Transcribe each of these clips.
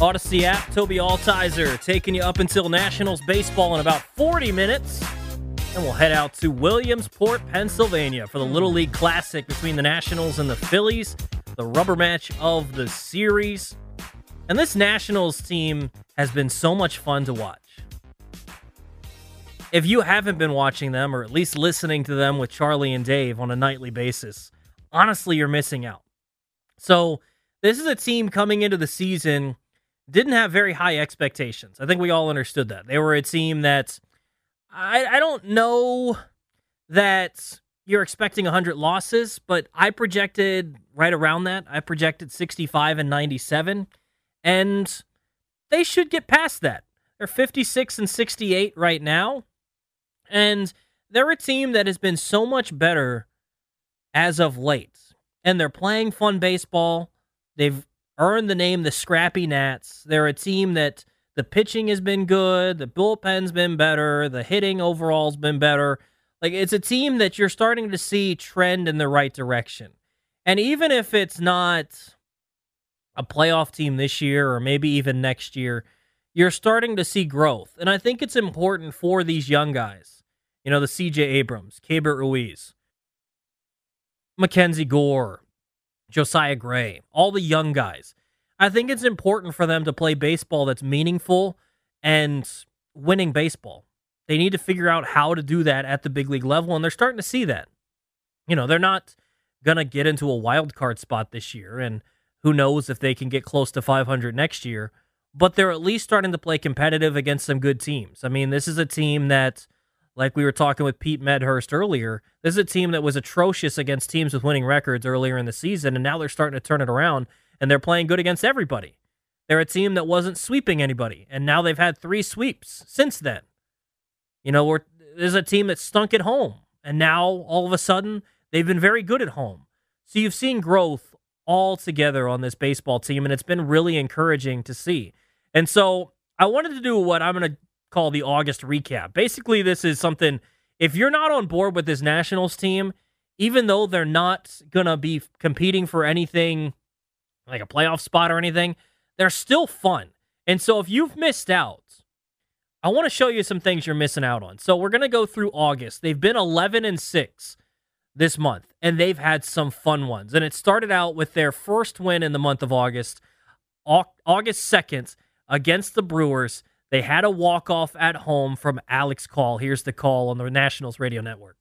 Audacy app, Tobi Altizer taking you up until Nationals baseball in about 40 minutes. And we'll head out to Williamsport, Pennsylvania for the Little League Classic between the Nationals and the Phillies, the rubber match of the series. And this Nationals team has been so much fun to watch. If you haven't been watching them, or at least listening to them with Charlie and Dave on a nightly basis, honestly, you're missing out. So, this is a team coming into the season didn't have very high expectations. I think we all understood that. They were a team that I, I don't know that you're expecting 100 losses, but I projected right around that. I projected 65 and 97, and they should get past that. They're 56 and 68 right now, and they're a team that has been so much better as of late. And they're playing fun baseball. They've earned the name the Scrappy Nats. They're a team that the pitching has been good, the bullpen's been better, the hitting overall's been better. Like it's a team that you're starting to see trend in the right direction. And even if it's not a playoff team this year or maybe even next year, you're starting to see growth. And I think it's important for these young guys. You know, the CJ Abrams, Keibert Ruiz, Mackenzie Gore, Josiah Gray, all the young guys. I think it's important for them to play baseball that's meaningful and winning baseball. They need to figure out how to do that at the big league level, and they're starting to see that. You know, they're not going to get into a wild card spot this year, and who knows if they can get close to 500 next year, but they're at least starting to play competitive against some good teams. I mean, this is a team that like we were talking with Pete Medhurst earlier, this is a team that was atrocious against teams with winning records earlier in the season, and now they're starting to turn it around, and they're playing good against everybody. They're a team that wasn't sweeping anybody, and now they've had three sweeps since then. You know, we're, there's a team that stunk at home, and now all of a sudden they've been very good at home. So you've seen growth all together on this baseball team, and it's been really encouraging to see. And so I wanted to do what I'm going to call the August recap. Basically, this is something, if you're not on board with this Nationals team, even though they're not going to be competing for anything like a playoff spot or anything, they're still fun. And so if you've missed out, I want to show you some things you're missing out on. So we're going to go through August. They've been 11 and 6 this month, and they've had some fun ones. And it started out with their first win in the month of August, August 2nd, against the Brewers. They had a walk-off at home from Alex Call. Here's the call on the Nationals radio network.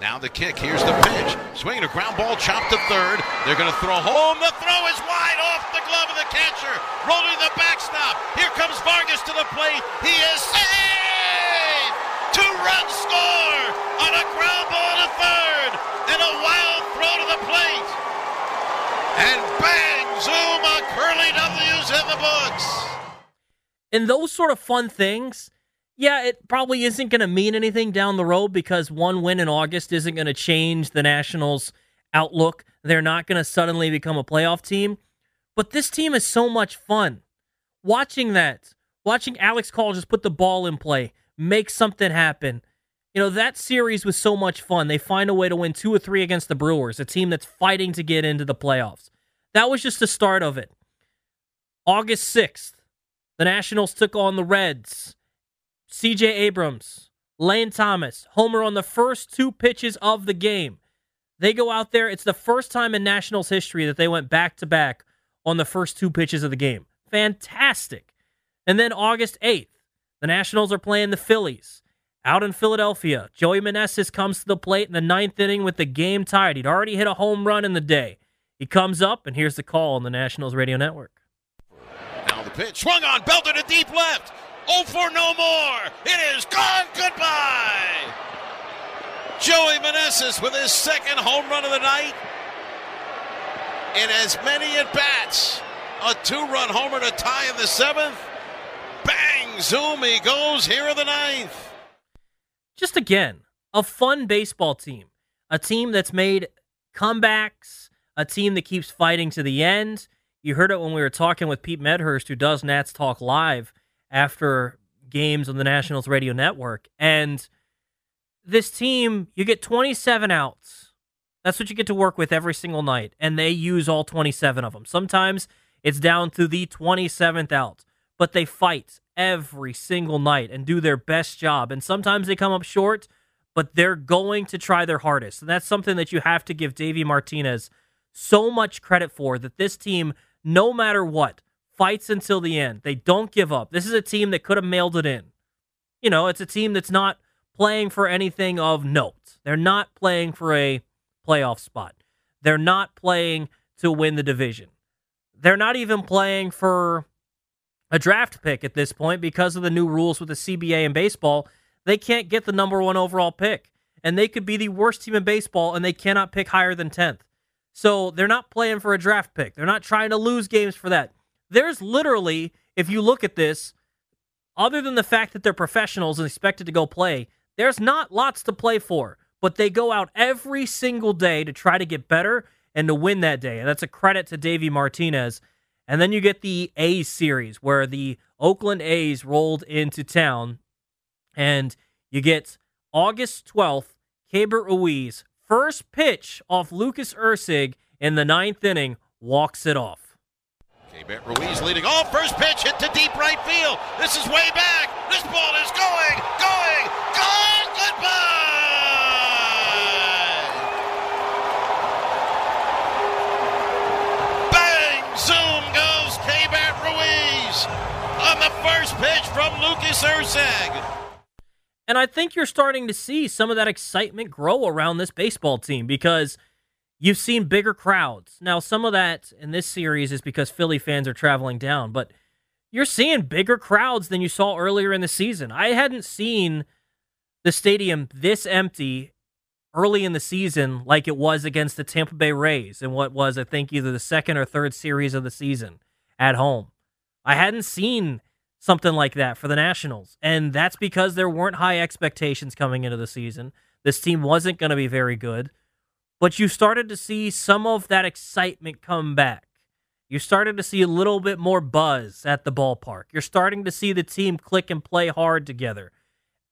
Now the kick. Here's the pitch. Swinging a ground ball, chopped to third. They're going to throw home. The throw is wide off the glove of the catcher. Rolling the backstop. Here comes Vargas to the plate. He is saved. Two-run score on a ground ball to third and a wild throw to the plate. And bang, zoom, a Curly W's in the books. And those sort of fun things, yeah, it probably isn't going to mean anything down the road because one win in August isn't going to change the Nationals' outlook. They're not going to suddenly become a playoff team. But this team is so much fun. Watching that, watching Alex Call just put the ball in play, make something happen. You know, that series was so much fun. They find a way to win two or three against the Brewers, a team that's fighting to get into the playoffs. That was just the start of it. August 6th, the Nationals took on the Reds. CJ Abrams, Lane Thomas, homer on the first two pitches of the game. They go out there. It's the first time in Nationals history that they went back to back on the first two pitches of the game. Fantastic. And then August 8th, the Nationals are playing the Phillies out in Philadelphia. Joey Meneses comes to the plate in the ninth inning with the game tied. He'd already hit a home run in the day. He comes up, and here's the call on the Nationals radio network. Pitch swung on, belted to deep left. Oh for no more. It is gone. Goodbye. Joey Meneses with his second home run of the night. In as many at bats. A two run homer to tie in the seventh. Bang! Zoom, he goes here in the ninth. Just again, a fun baseball team. A team that's made comebacks, a team that keeps fighting to the end. You heard it when we were talking with Pete Medhurst, who does Nats Talk Live after games on the Nationals radio network. And this team, you get 27 outs. That's what you get to work with every single night. And they use all 27 of them. Sometimes it's down to the 27th out, but they fight every single night and do their best job. And sometimes they come up short, but they're going to try their hardest. And that's something that you have to give Davey Martinez so much credit for that this team, no matter what, fights until the end. They don't give up. This is a team that could have mailed it in. You know, it's a team that's not playing for anything of note. They're not playing for a playoff spot. They're not playing to win the division. They're not even playing for a draft pick at this point because of the new rules with the CBA and baseball. They can't get the number one overall pick. And they could be the worst team in baseball and they cannot pick higher than 10th. So they're not playing for a draft pick. They're not trying to lose games for that. There's literally, if you look at this, other than the fact that they're professionals and expected to go play, there's not lots to play for. But they go out every single day to try to get better and to win that day. And that's a credit to Davey Martinez. And then you get the A's series where the Oakland A's rolled into town. And you get August 12th, Keibert Ruiz First pitch off Lucas Erceg in the ninth inning walks it off. Keibert Ruiz leading off. First pitch hit to deep right field. This is way back. This ball is going, going, gone. Goodbye. Bang! Zoom goes Keibert Ruiz on the first pitch from Lucas Erceg. And I think you're starting to see some of that excitement grow around this baseball team because you've seen bigger crowds. Now, some of that in this series is because Philly fans are traveling down, but you're seeing bigger crowds than you saw earlier in the season. I hadn't seen the stadium this empty early in the season like it was against the Tampa Bay Rays in what was, I think, either the second or third series of the season at home. I hadn't seen something like that for the Nationals. And that's because there weren't high expectations coming into the season. This team wasn't going to be very good. But you started to see some of that excitement come back. You started to see a little bit more buzz at the ballpark. You're starting to see the team click and play hard together.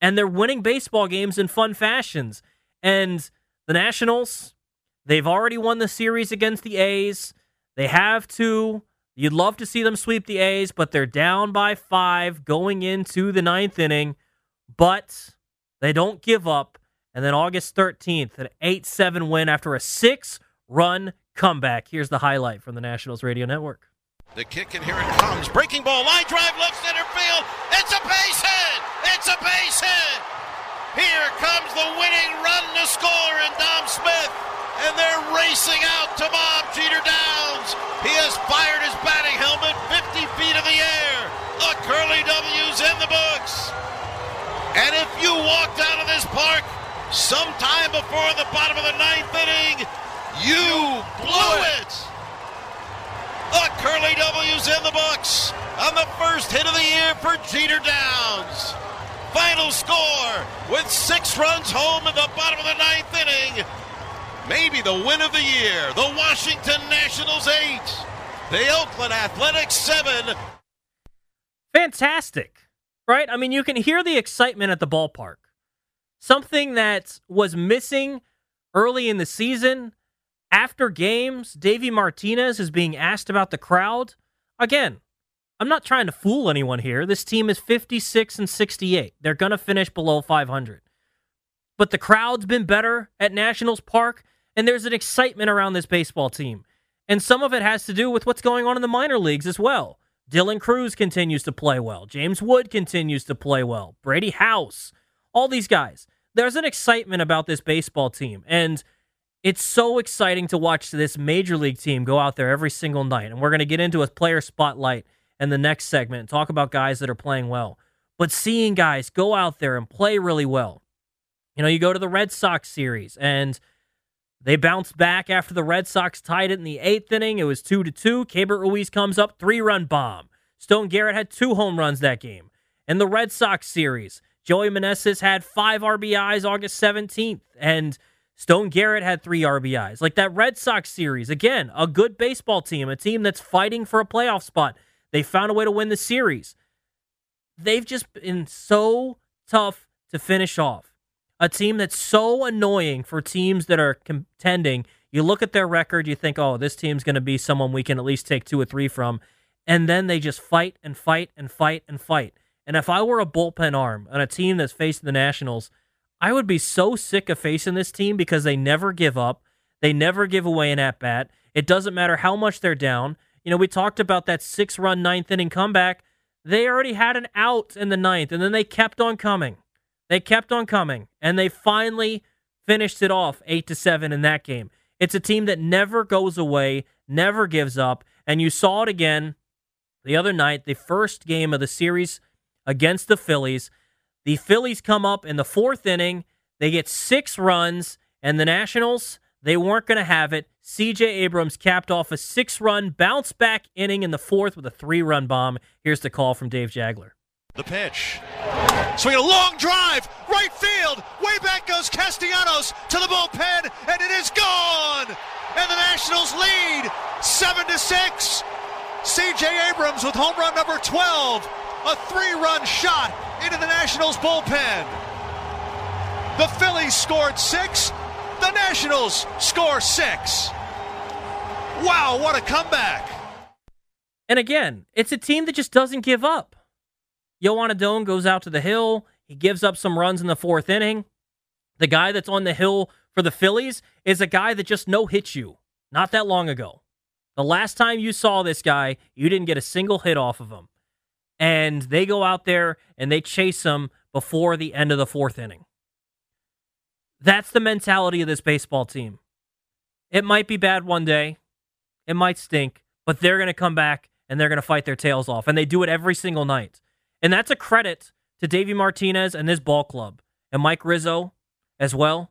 And they're winning baseball games in fun fashions. And the Nationals, they've already won the series against the A's. They have to You'd love to see them sweep the A's, but they're down by five going into the ninth inning. But they don't give up. And then August 13th, an 8 7 win after a six run comeback. Here's the highlight from the Nationals Radio Network. The kick, and here it comes. Breaking ball, line drive, left center field. It's a base hit! It's a base hit! Here comes the winning run to score in Dom Smith and they're racing out to Bob Jeter Downs. He has fired his batting helmet 50 feet in the air. The Curly W's in the books. And if you walked out of this park sometime before the bottom of the ninth inning, you blew it. The Curly W's in the books on the first hit of the year for Jeter Downs. Final score with six runs home in the bottom of the ninth inning maybe the win of the year. The Washington Nationals 8, the Oakland Athletics 7. Fantastic, right? I mean, you can hear the excitement at the ballpark. Something that was missing early in the season. After games, Davey Martinez is being asked about the crowd. Again, I'm not trying to fool anyone here. This team is 56 and 68. They're going to finish below 500. But the crowd's been better at Nationals Park and there's an excitement around this baseball team. And some of it has to do with what's going on in the minor leagues as well. Dylan Crews continues to play well. James Wood continues to play well. Brady House, all these guys. There's an excitement about this baseball team. And it's so exciting to watch this major league team go out there every single night. And we're going to get into a player spotlight in the next segment and talk about guys that are playing well. But seeing guys go out there and play really well. You know, you go to the Red Sox series and they bounced back after the Red Sox tied it in the eighth inning. It was two to two. Keibert Ruiz comes up, three run bomb. Stone Garrett had two home runs that game. In the Red Sox series, Joey Meneses had five RBIs August 17th, and Stone Garrett had three RBIs. Like that Red Sox series, again, a good baseball team, a team that's fighting for a playoff spot. They found a way to win the series. They've just been so tough to finish off. A team that's so annoying for teams that are contending. You look at their record, you think, oh, this team's going to be someone we can at least take two or three from. And then they just fight and fight and fight and fight. And if I were a bullpen arm on a team that's facing the Nationals, I would be so sick of facing this team because they never give up. They never give away an at bat. It doesn't matter how much they're down. You know, we talked about that six run ninth inning comeback. They already had an out in the ninth, and then they kept on coming. They kept on coming, and they finally finished it off eight to seven in that game. It's a team that never goes away, never gives up, and you saw it again the other night, the first game of the series against the Phillies. The Phillies come up in the fourth inning. They get six runs, and the Nationals, they weren't going to have it. CJ Abrams capped off a six run bounce back inning in the fourth with a three run bomb. Here's the call from Dave Jageler. The pitch. Swing a long drive, right field. Way back goes Castellanos to the bullpen, and it is gone. And the Nationals lead seven to six. CJ Abrams with home run number 12, a three run shot into the Nationals bullpen. The Phillies scored six, the Nationals score six. Wow, what a comeback! And again, it's a team that just doesn't give up. Joan Adon goes out to the hill. He gives up some runs in the fourth inning. The guy that's on the hill for the Phillies is a guy that just no hit you not that long ago. The last time you saw this guy, you didn't get a single hit off of him and they go out there and they chase him before the end of the fourth inning. That's the mentality of this baseball team. It might be bad one day, it might stink, but they're going to come back and they're going to fight their tails off. And they do it every single night. And that's a credit to Davey Martinez and this ball club and Mike Rizzo as well.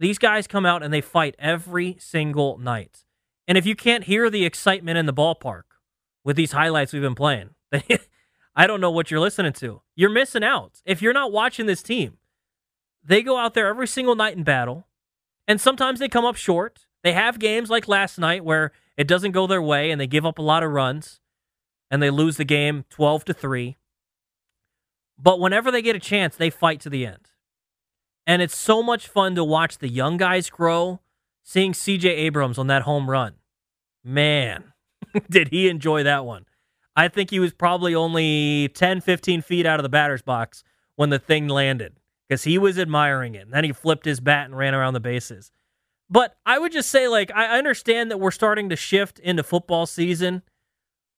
These guys come out and they fight every single night. And if you can't hear the excitement in the ballpark with these highlights we've been playing, I don't know what you're listening to. You're missing out. If you're not watching this team, they go out there every single night in battle, and sometimes they come up short. They have games like last night where it doesn't go their way and they give up a lot of runs and they lose the game 12 to 3. But whenever they get a chance, they fight to the end. And it's so much fun to watch the young guys grow, seeing CJ Abrams on that home run. Man, did he enjoy that one. I think he was probably only 10, 15 feet out of the batter's box when the thing landed because he was admiring it. And then he flipped his bat and ran around the bases. But I would just say, like, I understand that we're starting to shift into football season,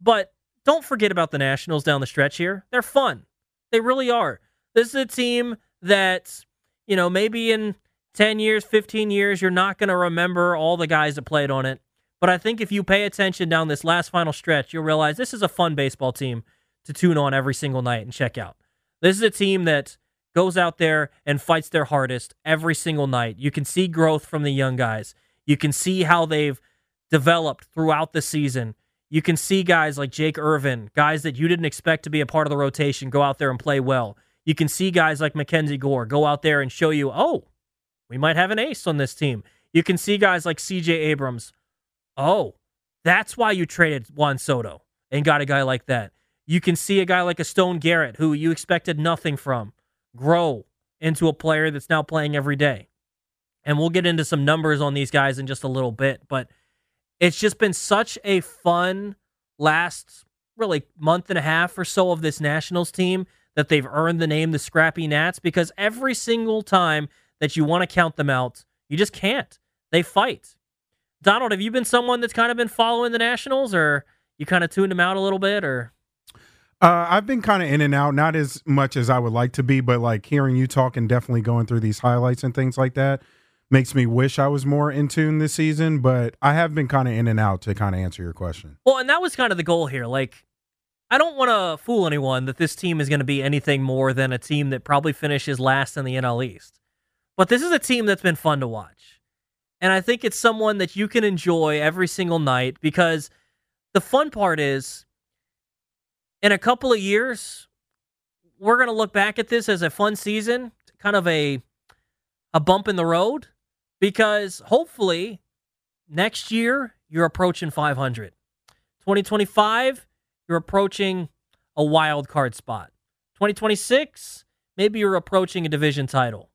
but don't forget about the Nationals down the stretch here. They're fun. They really are. This is a team that, you know, maybe in 10 years, 15 years, you're not going to remember all the guys that played on it. But I think if you pay attention down this last final stretch, you'll realize this is a fun baseball team to tune on every single night and check out. This is a team that goes out there and fights their hardest every single night. You can see growth from the young guys. You can see how they've developed throughout the season. You can see guys like Jake Irvin, guys that you didn't expect to be a part of the rotation, go out there and play well. You can see guys like Mackenzie Gore go out there and show you, oh, we might have an ace on this team. You can see guys like CJ Abrams Oh, that's why you traded Juan Soto and got a guy like that. You can see a guy like a Stone Garrett, who you expected nothing from, grow into a player that's now playing every day. And we'll get into some numbers on these guys in just a little bit, but it's just been such a fun last really month and a half or so of this Nationals team that they've earned the name the Scrappy Nats because every single time that you want to count them out, you just can't. They fight. Donald, have you been someone that's kind of been following the Nationals, or you kind of tuned them out a little bit, or? Uh, I've been kind of in and out, not as much as I would like to be, but like hearing you talk and definitely going through these highlights and things like that. Makes me wish I was more in tune this season, but I have been kind of in and out to kind of answer your question. Well, and that was kind of the goal here. Like, I don't want to fool anyone that this team is going to be anything more than a team that probably finishes last in the NL East. But this is a team that's been fun to watch. And I think it's someone that you can enjoy every single night because the fun part is in a couple of years, we're going to look back at this as a fun season, kind of a a bump in the road because hopefully next year you're approaching 500. 2025, you're approaching a wild card spot. 2026, maybe you're approaching a division title.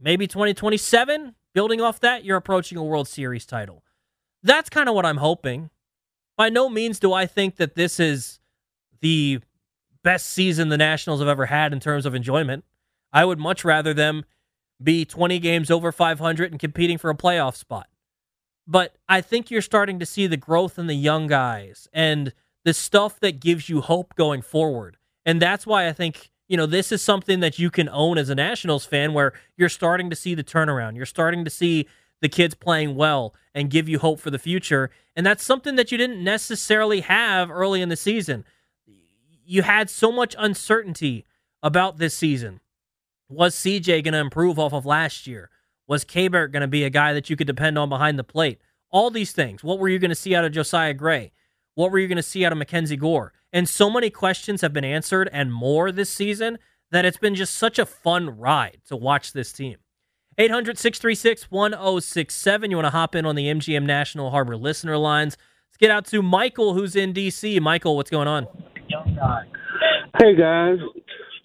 Maybe 2027, building off that, you're approaching a World Series title. That's kind of what I'm hoping. By no means do I think that this is the best season the Nationals have ever had in terms of enjoyment. I would much rather them be 20 games over 500 and competing for a playoff spot. But I think you're starting to see the growth in the young guys and the stuff that gives you hope going forward. And that's why I think, you know, this is something that you can own as a Nationals fan where you're starting to see the turnaround. You're starting to see the kids playing well and give you hope for the future. And that's something that you didn't necessarily have early in the season. You had so much uncertainty about this season. Was CJ going to improve off of last year? Was Keibert going to be a guy that you could depend on behind the plate? All these things. What were you going to see out of Josiah Gray? What were you going to see out of Mackenzie Gore? And so many questions have been answered and more this season that it's been just such a fun ride to watch this team. 800 636 1067. You want to hop in on the MGM National Harbor listener lines. Let's get out to Michael, who's in D.C. Michael, what's going on? Hey, guys.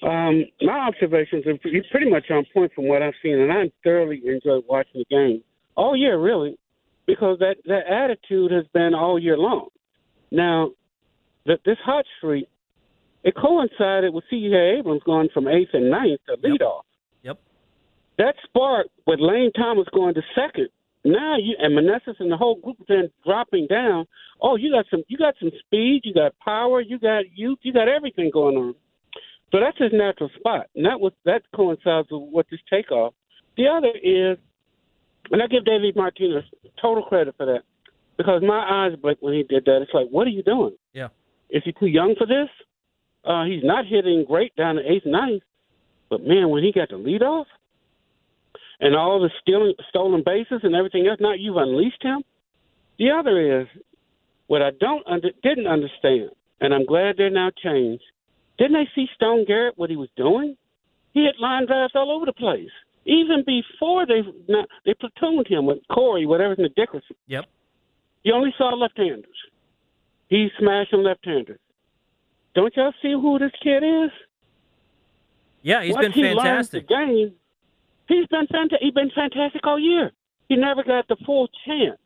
Um, my observations are pretty much on point from what I've seen, and I thoroughly enjoyed watching the game all year, really, because that, that attitude has been all year long. Now, the, this hot streak, it coincided with C.J. Abrams going from eighth and ninth to leadoff. Yep. That spark with Lane Thomas going to second. Now you and Meneses and the whole group then dropping down. Oh, you got some, you got some speed, you got power, you got youth, you got everything going on. So that's his natural spot, and that was that coincides with what this takeoff. The other is, and I give David Martinez total credit for that because my eyes blinked when he did that. It's like, what are you doing? Yeah. Is he too young for this? Uh, he's not hitting great down the eighth, ninth, but man, when he got the lead off and all the stealing, stolen bases and everything else, now you've unleashed him. The other is what I don't under, didn't understand, and I'm glad they're now changed didn't they see Stone Garrett what he was doing? He had line drives all over the place. Even before they they platooned him with Corey, whatever's in the Dickerson. Yep. You only saw left-handers. He's smashing left-handers. Don't y'all see who this kid is? Yeah, he's Once been fantastic. He learns the game, he's been fanta- he's been fantastic all year. He never got the full chance.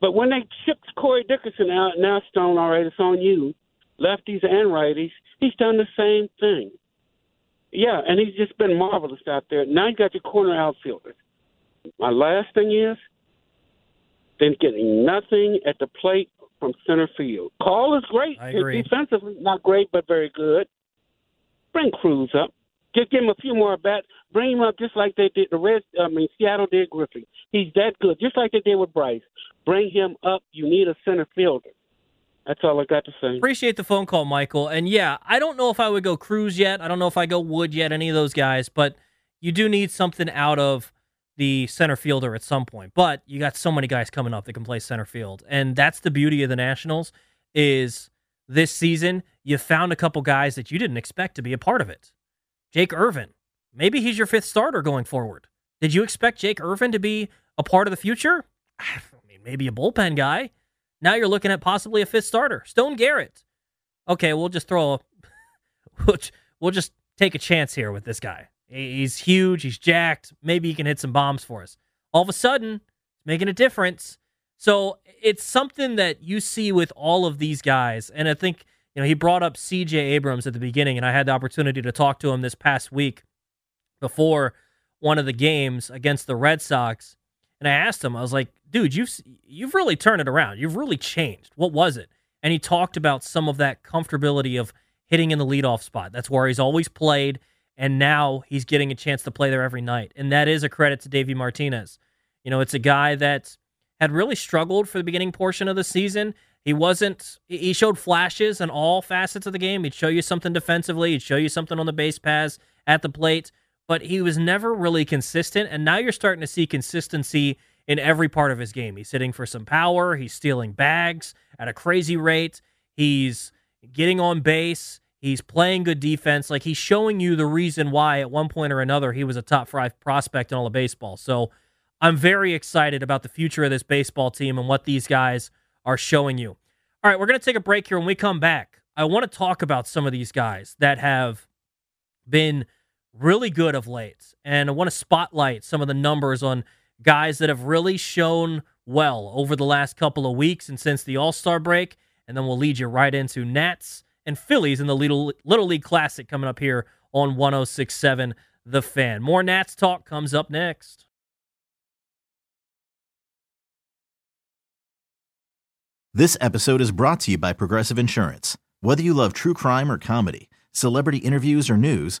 But when they shipped Corey Dickerson out, now Stone, all right, it's on you lefties and righties. He's done the same thing. Yeah, and he's just been marvelous out there. Now you got your corner outfielders. My last thing is, then getting nothing at the plate from center field. Call is great. I agree. Defensively, not great, but very good. Bring Crews up. Just give him a few more bats. Bring him up just like they did the Reds. I mean, Seattle did Griffey. He's that good, just like they did with Bryce. Bring him up. You need a center fielder. That's all I got to say. Appreciate the phone call, Michael. And yeah, I don't know if I would go Crews yet. I don't know if I go Wood yet, any of those guys, but you do need something out of the center fielder at some point. But you got so many guys coming up that can play center field. And that's the beauty of the Nationals is this season you found a couple guys that you didn't expect to be a part of it. Jake Irvin. Maybe he's your fifth starter going forward. Did you expect Jake Irvin to be a part of the future? I mean, maybe a bullpen guy. Now you're looking at possibly a fifth starter, Stone Garrett. Okay, we'll just throw a, we'll just take a chance here with this guy. He's huge, he's jacked. Maybe he can hit some bombs for us. All of a sudden, making a difference. So it's something that you see with all of these guys. And I think, you know, he brought up CJ Abrams at the beginning, and I had the opportunity to talk to him this past week before one of the games against the Red Sox. And I asked him, I was like, dude, you've you've really turned it around. You've really changed. What was it? And he talked about some of that comfortability of hitting in the leadoff spot. That's where he's always played, and now he's getting a chance to play there every night. And that is a credit to Davey Martinez. You know, it's a guy that had really struggled for the beginning portion of the season. He wasn't, he showed flashes in all facets of the game. He'd show you something defensively, he'd show you something on the base pass at the plate, but he was never really consistent. And now you're starting to see consistency in every part of his game. He's hitting for some power, he's stealing bags at a crazy rate, he's getting on base. He's playing good defense. Like he's showing you the reason why at one point or another he was a top five prospect in all of baseball. So I'm very excited about the future of this baseball team and what these guys are showing you. All right, we're going to take a break here. When we come back, I want to talk about some of these guys that have been really good of late. And I want to spotlight some of the numbers on guys that have really shown well over the last couple of weeks and since the All Star break. And then we'll lead you right into Nats and Phillies in the Little, Little League Classic coming up here on 1067 The Fan. More Nats talk comes up next. This episode is brought to you by Progressive Insurance. Whether you love true crime or comedy, celebrity interviews or news,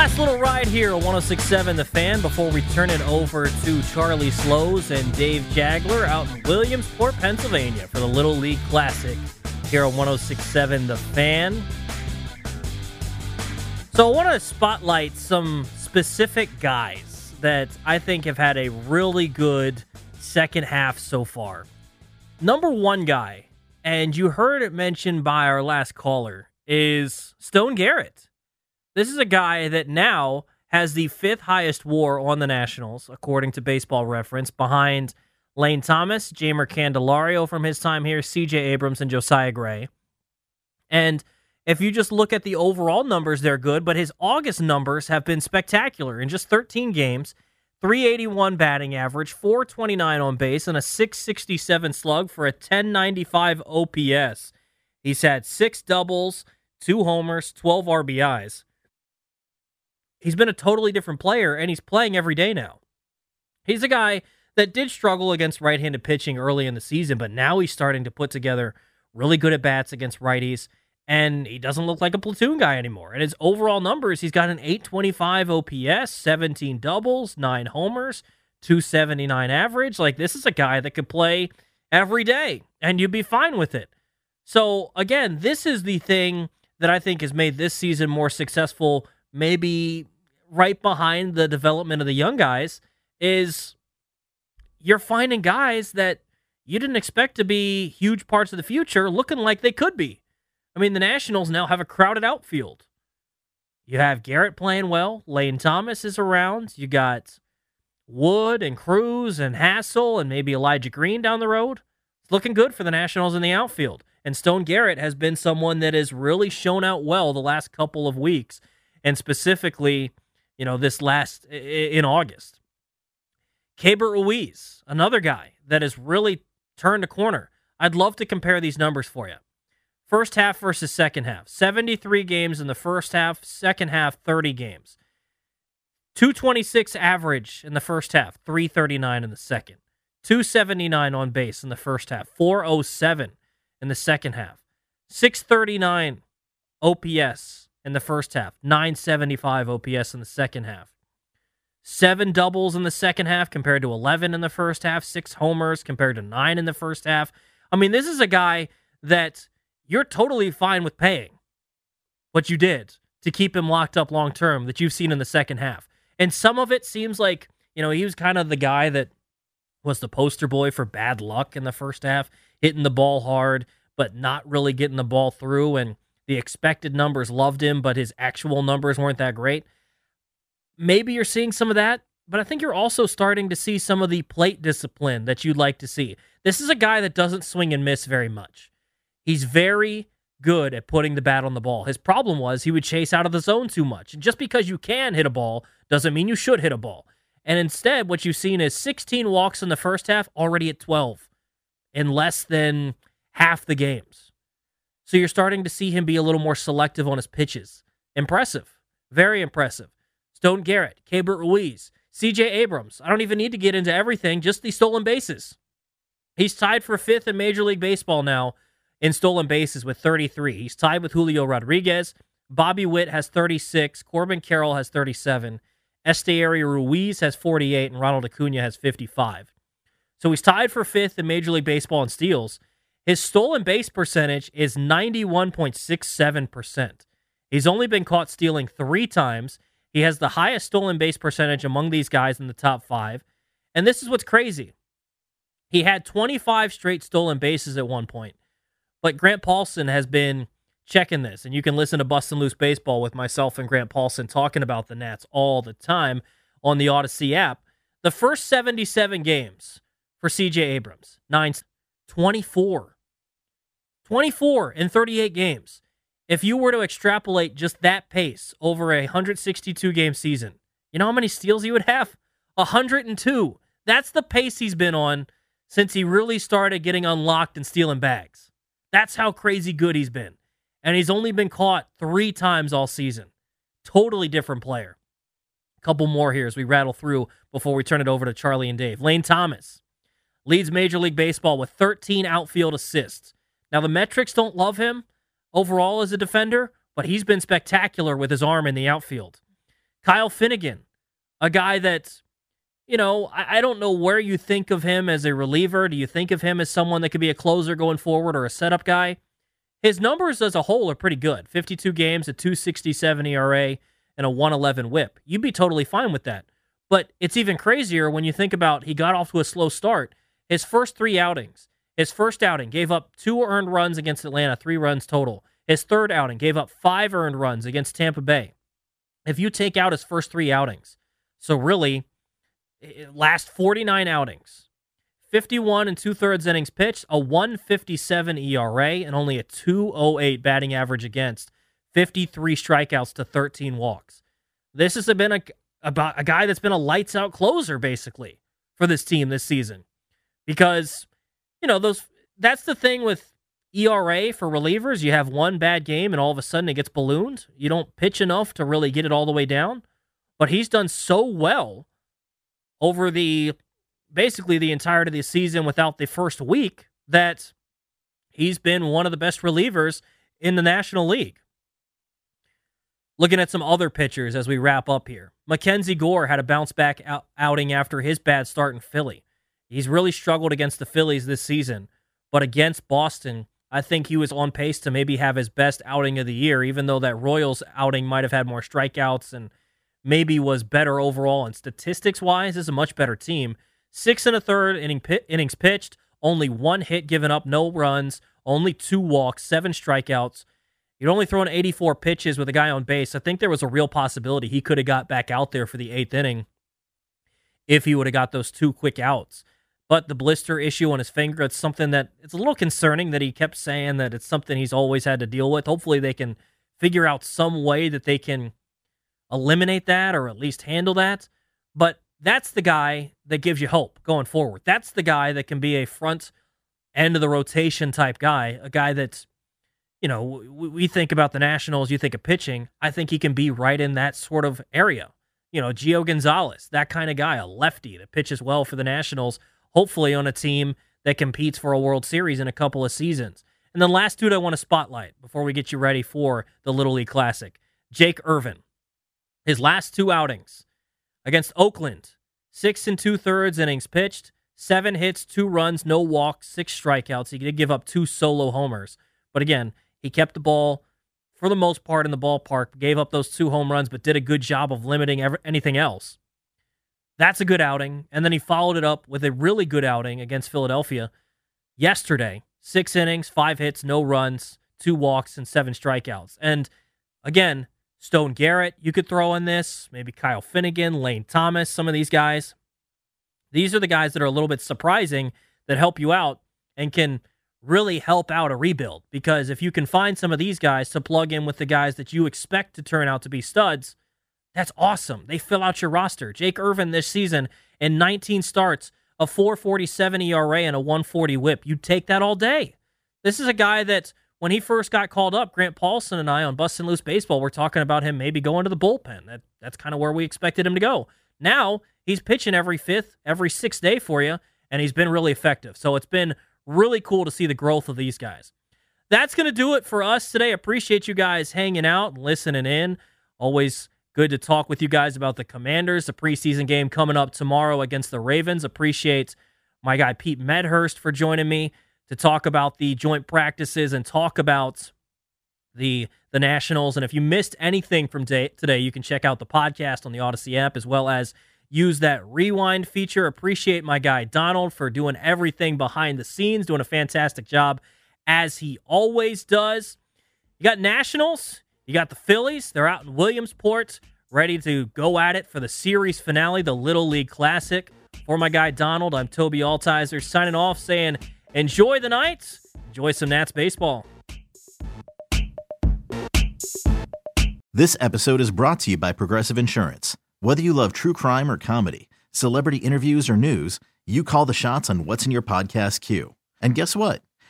Last little ride here on 1067 The Fan before we turn it over to Charlie Slowes and Dave Jageler out in Williamsport, Pennsylvania for the Little League Classic here on 1067 The Fan. So I want to spotlight some specific guys that I think have had a really good second half so far. Number one guy, and you heard it mentioned by our last caller, is Stone Garrett. This is a guy that now has the fifth highest war on the Nationals, according to baseball reference, behind Lane Thomas, Jeimer Candelario from his time here, CJ Abrams, and Josiah Gray. And if you just look at the overall numbers, they're good, but his August numbers have been spectacular. In just 13 games, 381 batting average, 429 on base, and a 667 slug for a 1095 OPS. He's had six doubles, two homers, 12 RBIs he's been a totally different player and he's playing every day now. He's a guy that did struggle against right handed pitching early in the season, but now he's starting to put together really good at bats against righties. And he doesn't look like a platoon guy anymore. And his overall numbers, he's got an 825 OPS, 17 doubles, nine homers, 279 average. Like, this is a guy that could play every day, and you'd be fine with it. So, again, this is the thing that I think has made this season more successful maybe right behind the development of the young guys is you're finding guys that you didn't expect to be huge parts of the future looking like they could be. I mean, the Nationals now have a crowded outfield. You have Garrett playing well, Lane Thomas is around, you got Wood and Crews and Hassell and maybe Elijah Green down the road. It's looking good for the Nationals in the outfield. And Stone Garrett has been someone that has really shown out well the last couple of weeks and specifically, you know, this last in August. Keibert Ruiz, another guy that has really turned a corner. I'd love to compare these numbers for you. First half versus second half 73 games in the first half, second half, 30 games. 226 average in the first half, 339 in the second. 279 on base in the first half, 407 in the second half. 639 OPS in the first half, 975 OPS in the second half. Seven doubles in the second half compared to 11 in the first half, six homers compared to nine in the first half. I mean, this is a guy that you're totally fine with paying what you did to keep him locked up long term that you've seen in the second half. And some of it seems like, you know, he was kind of the guy that was the poster boy for bad luck in the first half, hitting the ball hard, but not really getting the ball through. And the expected numbers loved him, but his actual numbers weren't that great. Maybe you're seeing some of that, but I think you're also starting to see some of the plate discipline that you'd like to see. This is a guy that doesn't swing and miss very much. He's very good at putting the bat on the ball. His problem was he would chase out of the zone too much. And just because you can hit a ball doesn't mean you should hit a ball. And instead, what you've seen is 16 walks in the first half, already at 12 in less than half the games. So you're starting to see him be a little more selective on his pitches. Impressive. Very impressive. Stone Garrett, Keibert Ruiz, CJ Abrams. I don't even need to get into everything, just the stolen bases. He's tied for fifth in Major League Baseball now in stolen bases with 33. He's tied with Julio Rodriguez. Bobby Witt has 36. Corbin Carroll has 37. Esteury Ruiz has 48. And Ronald Acuna has 55. So he's tied for fifth in Major League Baseball in steals. His stolen base percentage is 91.67%. He's only been caught stealing three times. He has the highest stolen base percentage among these guys in the top five. And this is what's crazy. He had 25 straight stolen bases at one point. But Grant Paulsen has been checking this, and you can listen to Bustin' Loose Baseball with myself and Grant Paulsen talking about the Nats all the time on the Audacy app. The first 77 games for CJ Abrams, 9 24. 24 in 38 games. If you were to extrapolate just that pace over a 162 game season, you know how many steals he would have? 102. That's the pace he's been on since he really started getting unlocked and stealing bags. That's how crazy good he's been. And he's only been caught three times all season. Totally different player. A couple more here as we rattle through before we turn it over to Charlie and Dave. Lane Thomas leads Major League Baseball with 13 outfield assists. Now, the metrics don't love him overall as a defender, but he's been spectacular with his arm in the outfield. Kyle Finnegan, a guy that you know, I, I, don't know where you think of him as a reliever. Do you think of him as someone that could be a closer going forward or a setup guy? His numbers as a whole are pretty good 52 games, a 267 ERA, and a 111 whip. You'd be totally fine with that. But it's even crazier when you think about he got off to a slow start. His first three outings, his first outing gave up two earned runs against Atlanta, three runs total. His third outing gave up five earned runs against Tampa Bay. If you take out his first three outings, so really, last 49 outings 51 and two thirds innings pitched, a 157 ERA, and only a 208 batting average against, 53 strikeouts to 13 walks. This has been a, about a guy that's been a lights out closer, basically, for this team this season. Because, you know, those that's the thing with ERA for relievers. You have one bad game and all of a sudden it gets ballooned. You don't pitch enough to really get it all the way down. But he's done so well over the basically the entirety of the season without the first week that he's been one of the best relievers in the National League. Looking at some other pitchers as we wrap up here. Mackenzie Gore had a bounce back out- outing after his bad start in Philly. He's really struggled against the Phillies this season, but against Boston, I think he was on pace to maybe have his best outing of the year, even though that Royals outing might have had more strikeouts and maybe was better overall and statistics wise is a much better team. Six and a third inning innings pitched, only one hit given up, no runs, only two walks, seven strikeouts. You'd only thrown 84 pitches with a guy on base. I think there was a real possibility he could have got back out there for the eighth inning if he would have got those two quick outs. But the blister issue on his finger, it's something that it's a little concerning that he kept saying that it's something he's always had to deal with. Hopefully they can figure out some way that they can eliminate that or at least handle that. But that's the guy that gives you hope going forward. That's the guy that can be a front end of the rotation type guy, a guy that's, you know, we think about the Nationals, you think of pitching. I think he can be right in that sort of area. You know, Gio Gonzalez, that kind of guy, a lefty that pitches well for the Nationals, hopefully on a team that competes for a World Series in a couple of seasons. And the last dude I want to spotlight before we get you ready for the Little League Classic Jake Irvin. His last two outings against Oakland, six and two thirds innings pitched, seven hits, two runs, no walks, six strikeouts. He did give up two solo homers. But again, he kept the ball for the most part in the ballpark, gave up those two home runs, but did a good job of limiting anything else. That's a good outing. And then he followed it up with a really good outing against Philadelphia yesterday. Six innings, five hits, no runs, two walks, and seven strikeouts. And again, Stone Garrett, you could throw in this, maybe Kyle Finnegan, Lane Thomas, some of these guys. These are the guys that are a little bit surprising that help you out and can really help out a rebuild because if you can find some of these guys to plug in with the guys that you expect to turn out to be studs, that's awesome. They fill out your roster. Jake Irvin this season in 19 starts, a 447 ERA and a 140 whip. You'd take that all day. This is a guy that when he first got called up, Grant Paulsen and I on Bustin' Loose Baseball were talking about him maybe going to the bullpen. That that's kind of where we expected him to go. Now he's pitching every fifth, every sixth day for you, and he's been really effective. So it's been really cool to see the growth of these guys. That's going to do it for us today. Appreciate you guys hanging out and listening in. Always good to talk with you guys about the Commanders, the preseason game coming up tomorrow against the Ravens. Appreciate my guy Pete Medhurst for joining me to talk about the joint practices and talk about the the Nationals. And if you missed anything from day, today, you can check out the podcast on the Audacy app as well as use that rewind feature. Appreciate my guy Donald for doing everything behind the scenes, doing a fantastic job as he always does. You got Nationals, you got the Phillies. They're out in Williamsport, ready to go at it for the series finale, the Little League Classic. For my guy Donald, I'm Tobi Altizer signing off saying, enjoy the night, enjoy some Nats baseball. This episode is brought to you by Progressive Insurance. Whether you love true crime or comedy, celebrity interviews or news, you call the shots on what's in your podcast queue. And guess what?